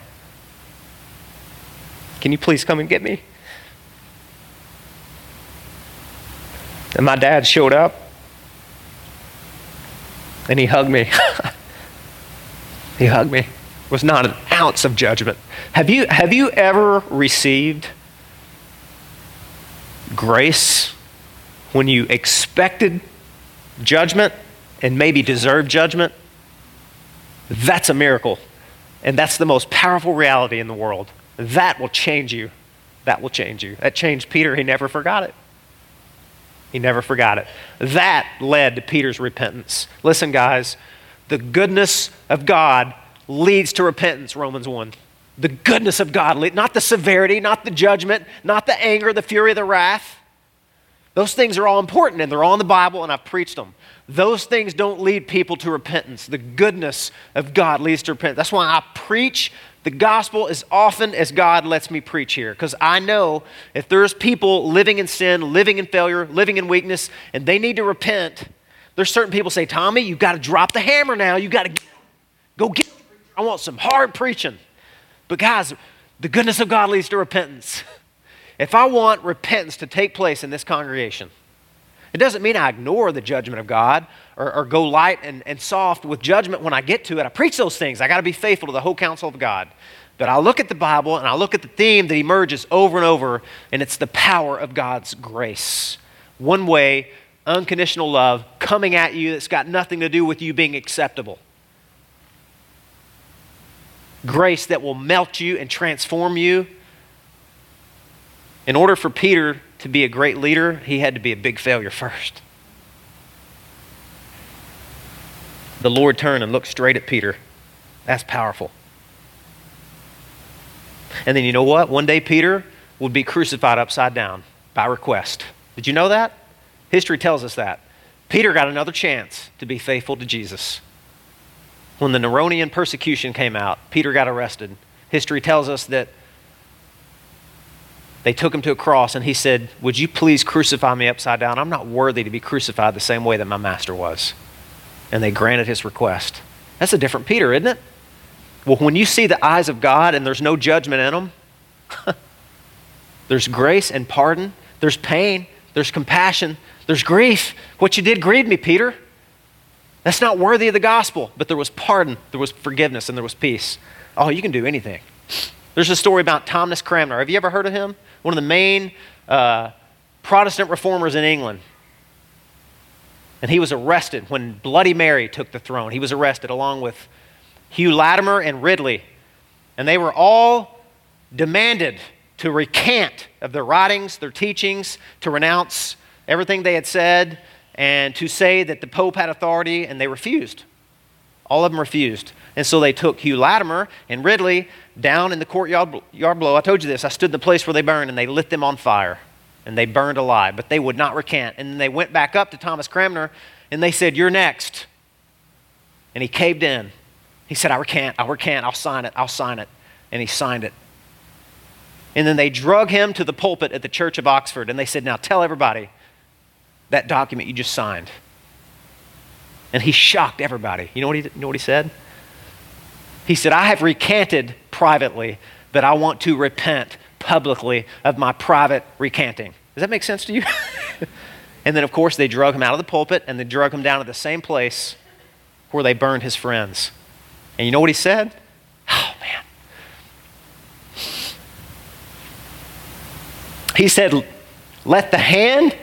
Can you please come and get me? And my dad showed up and he hugged me. he hugged me. Was not an ounce of judgment. Have you, have you ever received grace when you expected judgment and maybe deserved judgment? That's a miracle. And that's the most powerful reality in the world. That will change you. That will change you. That changed Peter. He never forgot it. He never forgot it. That led to Peter's repentance. Listen, guys, the goodness of God leads to repentance, Romans 1. The goodness of God, not the severity, not the judgment, not the anger, the fury, the wrath. Those things are all important and they're all in the Bible and I've preached them. Those things don't lead people to repentance. The goodness of God leads to repentance. That's why I preach the gospel as often as God lets me preach here. Because I know if there's people living in sin, living in failure, living in weakness, and they need to repent, there's certain people say, Tommy, you've got to drop the hammer now. You've got to go get, I want some hard preaching. But guys, the goodness of God leads to repentance. If I want repentance to take place in this congregation, it doesn't mean I ignore the judgment of God or, or go light and, and soft with judgment when I get to it. I preach those things. I got to be faithful to the whole counsel of God. But I look at the Bible and I look at the theme that emerges over and over, and it's the power of God's grace. One way, unconditional love coming at you that's got nothing to do with you being acceptable. Grace that will melt you and transform you in order for Peter to be a great leader, he had to be a big failure first. The Lord turned and looked straight at Peter. That's powerful. And then you know what? One day Peter would be crucified upside down. by request. Did you know that? History tells us that. Peter got another chance to be faithful to Jesus. When the Neronian persecution came out, Peter got arrested. History tells us that they took him to a cross and he said, Would you please crucify me upside down? I'm not worthy to be crucified the same way that my master was. And they granted his request. That's a different Peter, isn't it? Well, when you see the eyes of God and there's no judgment in them, there's grace and pardon, there's pain, there's compassion, there's grief. What you did grieved me, Peter. That's not worthy of the gospel. But there was pardon, there was forgiveness, and there was peace. Oh, you can do anything. There's a story about Thomas Cranmer. Have you ever heard of him? One of the main uh, Protestant reformers in England. And he was arrested when Bloody Mary took the throne. He was arrested along with Hugh Latimer and Ridley. And they were all demanded to recant of their writings, their teachings, to renounce everything they had said, and to say that the Pope had authority, and they refused. All of them refused. And so they took Hugh Latimer and Ridley down in the courtyard yard below. I told you this. I stood in the place where they burned, and they lit them on fire. And they burned alive, but they would not recant. And then they went back up to Thomas Cranmer, and they said, You're next. And he caved in. He said, I recant, I recant, I'll sign it, I'll sign it. And he signed it. And then they drug him to the pulpit at the Church of Oxford, and they said, Now tell everybody that document you just signed. And he shocked everybody. You know what he, you know what he said? He said, I have recanted privately, but I want to repent publicly of my private recanting. Does that make sense to you? and then, of course, they drug him out of the pulpit and they drug him down to the same place where they burned his friends. And you know what he said? Oh, man. He said, Let the hand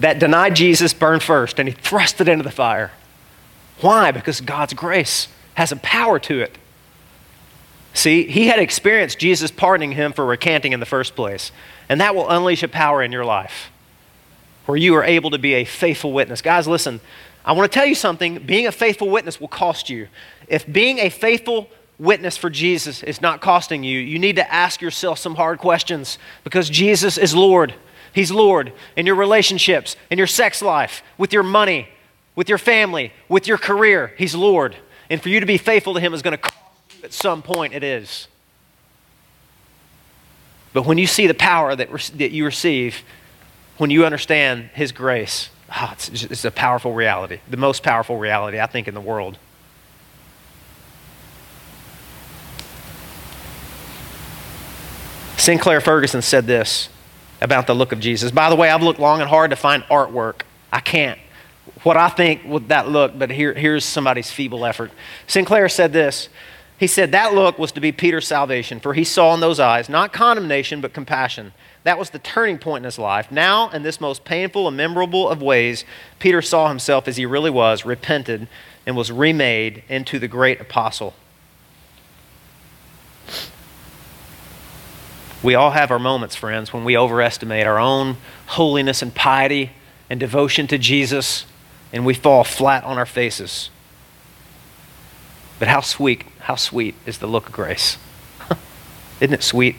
that denied Jesus burned first. And he thrust it into the fire. Why? Because God's grace has a power to it. See, he had experienced Jesus pardoning him for recanting in the first place. And that will unleash a power in your life where you are able to be a faithful witness. Guys, listen, I want to tell you something. Being a faithful witness will cost you. If being a faithful witness for Jesus is not costing you, you need to ask yourself some hard questions because Jesus is Lord. He's Lord in your relationships, in your sex life, with your money, with your family, with your career. He's Lord. And for you to be faithful to Him is going to cost you at some point. It is. But when you see the power that, that you receive, when you understand His grace, oh, it's, it's a powerful reality, the most powerful reality, I think, in the world. Sinclair Ferguson said this about the look of Jesus. By the way, I've looked long and hard to find artwork. I can't. What I think with that look, but here, here's somebody's feeble effort. Sinclair said this. He said that look was to be Peter's salvation, for he saw in those eyes not condemnation, but compassion. That was the turning point in his life. Now, in this most painful and memorable of ways, Peter saw himself as he really was, repented, and was remade into the great apostle. We all have our moments, friends, when we overestimate our own holiness and piety and devotion to Jesus and we fall flat on our faces. But how sweet, how sweet is the look of grace? Isn't it sweet?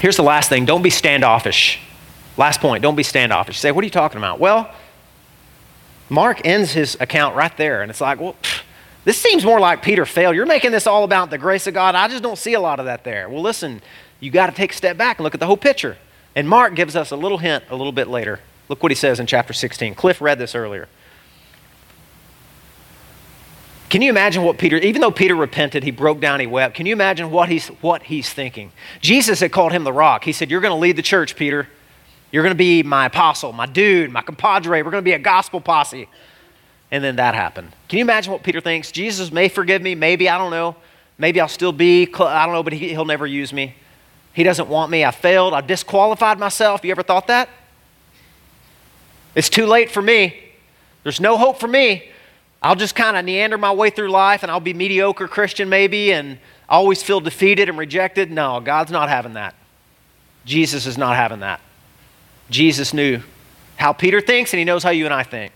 Here's the last thing don't be standoffish. Last point don't be standoffish. You say, what are you talking about? Well, Mark ends his account right there, and it's like, well, this seems more like Peter failed. You're making this all about the grace of God. I just don't see a lot of that there. Well, listen, you got to take a step back and look at the whole picture. And Mark gives us a little hint a little bit later. Look what he says in chapter 16. Cliff read this earlier. Can you imagine what Peter, even though Peter repented, he broke down, he wept. Can you imagine what he's, what he's thinking? Jesus had called him the rock. He said, You're going to lead the church, Peter. You're going to be my apostle, my dude, my compadre. We're going to be a gospel posse. And then that happened. Can you imagine what Peter thinks? Jesus may forgive me, maybe, I don't know. Maybe I'll still be, I don't know, but he, he'll never use me. He doesn't want me. I failed. I disqualified myself. You ever thought that? It's too late for me. There's no hope for me. I'll just kind of neander my way through life and I'll be mediocre Christian maybe and always feel defeated and rejected. No, God's not having that. Jesus is not having that. Jesus knew how Peter thinks and he knows how you and I think.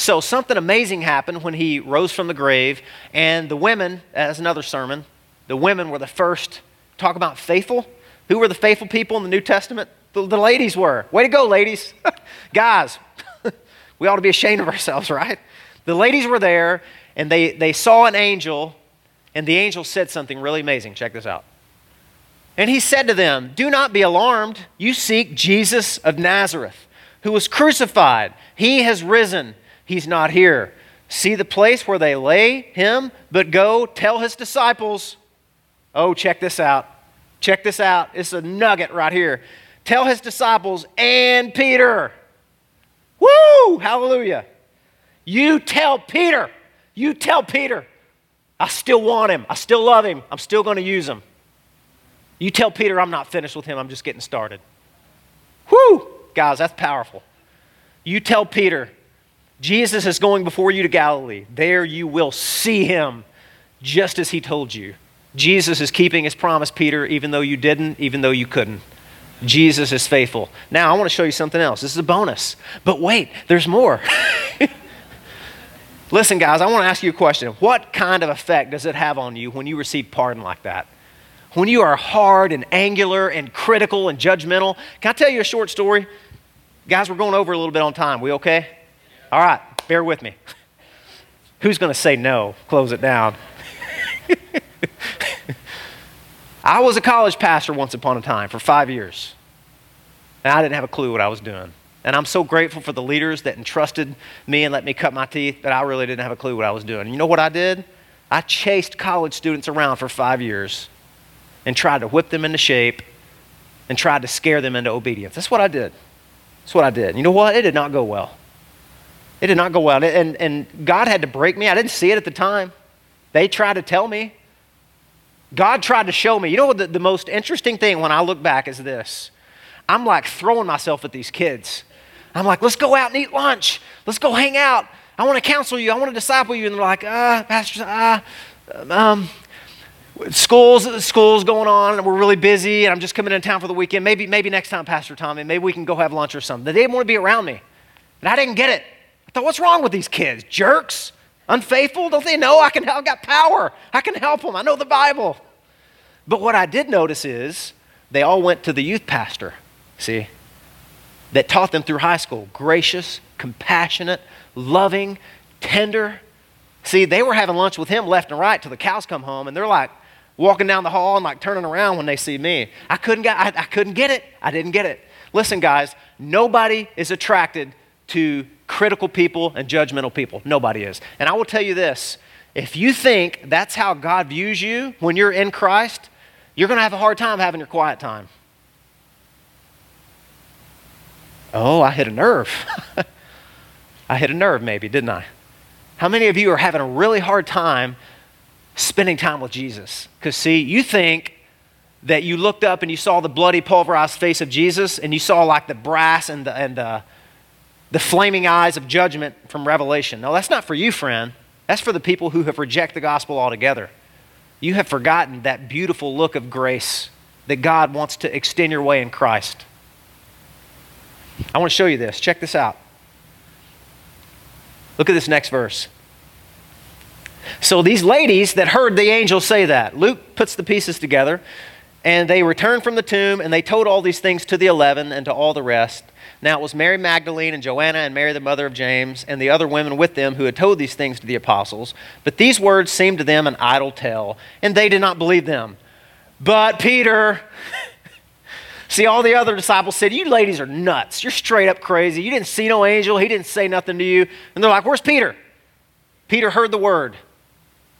So something amazing happened when he rose from the grave, and the women, as another sermon, the women were the first, talk about faithful. Who were the faithful people in the New Testament? The, the ladies were. Way to go, ladies. Guys, we ought to be ashamed of ourselves, right? The ladies were there, and they, they saw an angel, and the angel said something really amazing. Check this out. And he said to them, Do not be alarmed. You seek Jesus of Nazareth, who was crucified. He has risen. He's not here. See the place where they lay him, but go tell his disciples. Oh, check this out. Check this out. It's a nugget right here. Tell his disciples and Peter. Woo! Hallelujah. You tell Peter. You tell Peter. I still want him. I still love him. I'm still going to use him. You tell Peter I'm not finished with him. I'm just getting started. Whoo! Guys, that's powerful. You tell Peter, Jesus is going before you to Galilee. There you will see him just as he told you. Jesus is keeping his promise, Peter, even though you didn't, even though you couldn't. Jesus is faithful. Now, I want to show you something else. This is a bonus. But wait, there's more. Listen, guys, I want to ask you a question. What kind of effect does it have on you when you receive pardon like that? When you are hard and angular and critical and judgmental? Can I tell you a short story? Guys, we're going over a little bit on time. We okay? All right, bear with me. Who's going to say no? Close it down. I was a college pastor once upon a time for five years. And I didn't have a clue what I was doing. And I'm so grateful for the leaders that entrusted me and let me cut my teeth, but I really didn't have a clue what I was doing. And you know what I did? I chased college students around for five years and tried to whip them into shape and tried to scare them into obedience. That's what I did. That's what I did. You know what? It did not go well. It did not go well. And, and God had to break me. I didn't see it at the time. They tried to tell me. God tried to show me. You know what the, the most interesting thing when I look back is this I'm like throwing myself at these kids. I'm like, let's go out and eat lunch. Let's go hang out. I want to counsel you. I want to disciple you. And they're like, ah, Pastor, ah, um, school's, school's going on and we're really busy and I'm just coming in town for the weekend. Maybe, maybe next time, Pastor Tommy, maybe we can go have lunch or something. They didn't want to be around me. And I didn't get it. I thought, what's wrong with these kids? Jerks? Unfaithful? Don't they know I can I've got power? I can help them. I know the Bible. But what I did notice is they all went to the youth pastor, see, that taught them through high school. Gracious, compassionate, loving, tender. See, they were having lunch with him left and right till the cows come home, and they're like walking down the hall and like turning around when they see me. I couldn't get, I, I couldn't get it. I didn't get it. Listen, guys, nobody is attracted to critical people and judgmental people. Nobody is. And I will tell you this if you think that's how God views you when you're in Christ, you're going to have a hard time having your quiet time. Oh, I hit a nerve. I hit a nerve, maybe, didn't I? How many of you are having a really hard time spending time with Jesus? Because, see, you think that you looked up and you saw the bloody, pulverized face of Jesus and you saw like the brass and the, and the, the flaming eyes of judgment from Revelation. No, that's not for you, friend. That's for the people who have rejected the gospel altogether. You have forgotten that beautiful look of grace that God wants to extend your way in Christ. I want to show you this. Check this out. Look at this next verse. So, these ladies that heard the angel say that, Luke puts the pieces together, and they returned from the tomb and they told all these things to the eleven and to all the rest. Now it was Mary Magdalene and Joanna and Mary, the mother of James, and the other women with them who had told these things to the apostles. But these words seemed to them an idle tale, and they did not believe them. But Peter, see, all the other disciples said, You ladies are nuts. You're straight up crazy. You didn't see no angel, he didn't say nothing to you. And they're like, Where's Peter? Peter heard the word.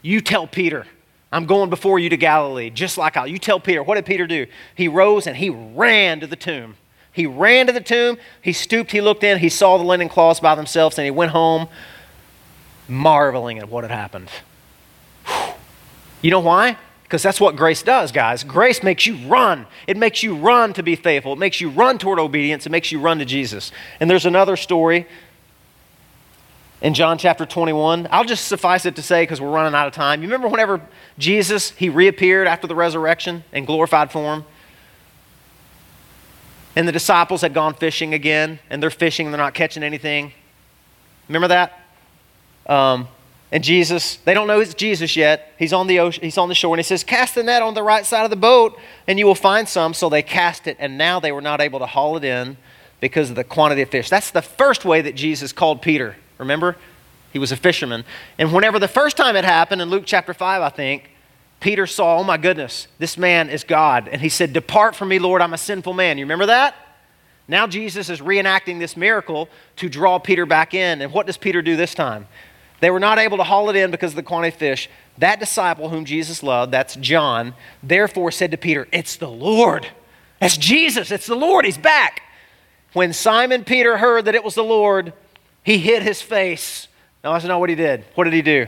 You tell Peter. I'm going before you to Galilee, just like I. You tell Peter. What did Peter do? He rose and he ran to the tomb. He ran to the tomb, he stooped, he looked in, he saw the linen cloths by themselves, and he went home marveling at what had happened. You know why? Because that's what grace does, guys. Grace makes you run. It makes you run to be faithful. It makes you run toward obedience. It makes you run to Jesus. And there's another story in John chapter 21. I'll just suffice it to say because we're running out of time. You remember whenever Jesus, he reappeared after the resurrection in glorified form? and the disciples had gone fishing again, and they're fishing and they're not catching anything. Remember that? Um, And Jesus, they don't know it's Jesus yet. He's on the ocean, he's on the shore, and he says, Cast the net on the right side of the boat, and you will find some. So they cast it, and now they were not able to haul it in because of the quantity of fish. That's the first way that Jesus called Peter. Remember? He was a fisherman. And whenever the first time it happened, in Luke chapter 5, I think, Peter saw, oh my goodness, this man is God. And he said, Depart from me, Lord, I'm a sinful man. You remember that? Now Jesus is reenacting this miracle to draw Peter back in. And what does Peter do this time? They were not able to haul it in because of the quantity of fish. That disciple whom Jesus loved, that's John, therefore said to Peter, It's the Lord. That's Jesus. It's the Lord. He's back. When Simon Peter heard that it was the Lord, he hid his face. Now, that's not what he did. What did he do?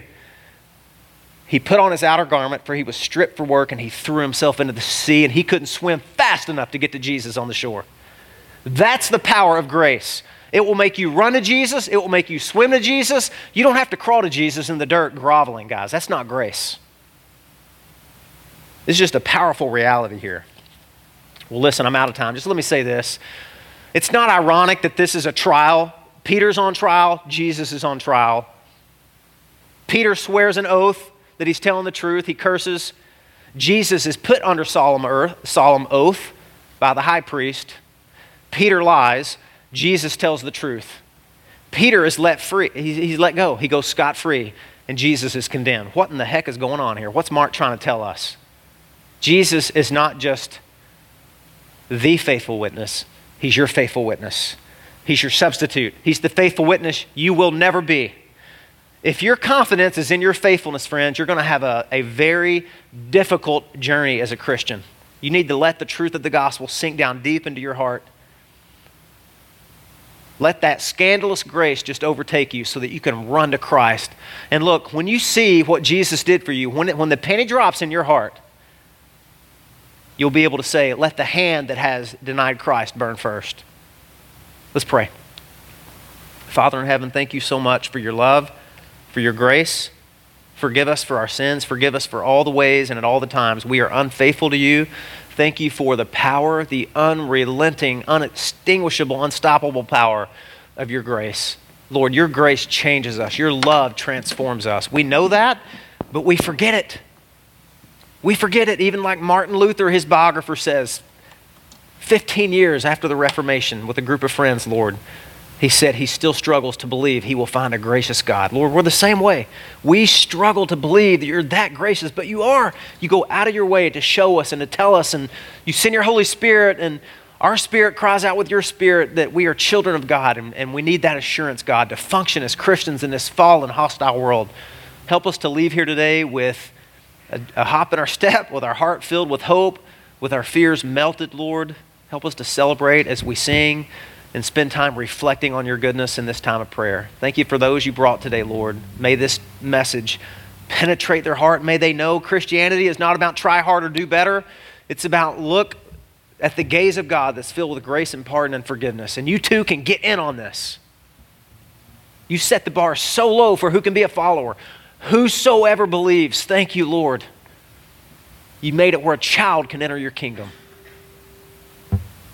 He put on his outer garment, for he was stripped for work, and he threw himself into the sea, and he couldn't swim fast enough to get to Jesus on the shore. That's the power of grace. It will make you run to Jesus, it will make you swim to Jesus. You don't have to crawl to Jesus in the dirt groveling, guys. That's not grace. It's just a powerful reality here. Well, listen, I'm out of time. Just let me say this. It's not ironic that this is a trial. Peter's on trial, Jesus is on trial. Peter swears an oath that he's telling the truth, he curses. Jesus is put under solemn, earth, solemn oath by the high priest. Peter lies. Jesus tells the truth. Peter is let free. He's, he's let go. He goes scot free, and Jesus is condemned. What in the heck is going on here? What's Mark trying to tell us? Jesus is not just the faithful witness, He's your faithful witness. He's your substitute. He's the faithful witness you will never be. If your confidence is in your faithfulness, friends, you're going to have a, a very difficult journey as a Christian. You need to let the truth of the gospel sink down deep into your heart. Let that scandalous grace just overtake you so that you can run to Christ. And look, when you see what Jesus did for you, when, it, when the penny drops in your heart, you'll be able to say, Let the hand that has denied Christ burn first. Let's pray. Father in heaven, thank you so much for your love, for your grace. Forgive us for our sins. Forgive us for all the ways and at all the times we are unfaithful to you. Thank you for the power, the unrelenting, unextinguishable, unstoppable power of your grace. Lord, your grace changes us. Your love transforms us. We know that, but we forget it. We forget it, even like Martin Luther, his biographer, says 15 years after the Reformation with a group of friends, Lord, he said he still struggles to believe he will find a gracious God. Lord, we're the same way. We struggle to believe that you're that gracious, but you are. You go out of your way to show us and to tell us, and you send your Holy Spirit, and our spirit cries out with your spirit that we are children of God, and, and we need that assurance, God, to function as Christians in this fallen, hostile world. Help us to leave here today with a, a hop in our step, with our heart filled with hope, with our fears melted, Lord. Help us to celebrate as we sing and spend time reflecting on your goodness in this time of prayer. Thank you for those you brought today, Lord. May this message penetrate their heart. May they know Christianity is not about try hard or do better. It's about look at the gaze of God that's filled with grace and pardon and forgiveness. And you too can get in on this. You set the bar so low for who can be a follower. Whosoever believes, thank you, Lord. You made it where a child can enter your kingdom.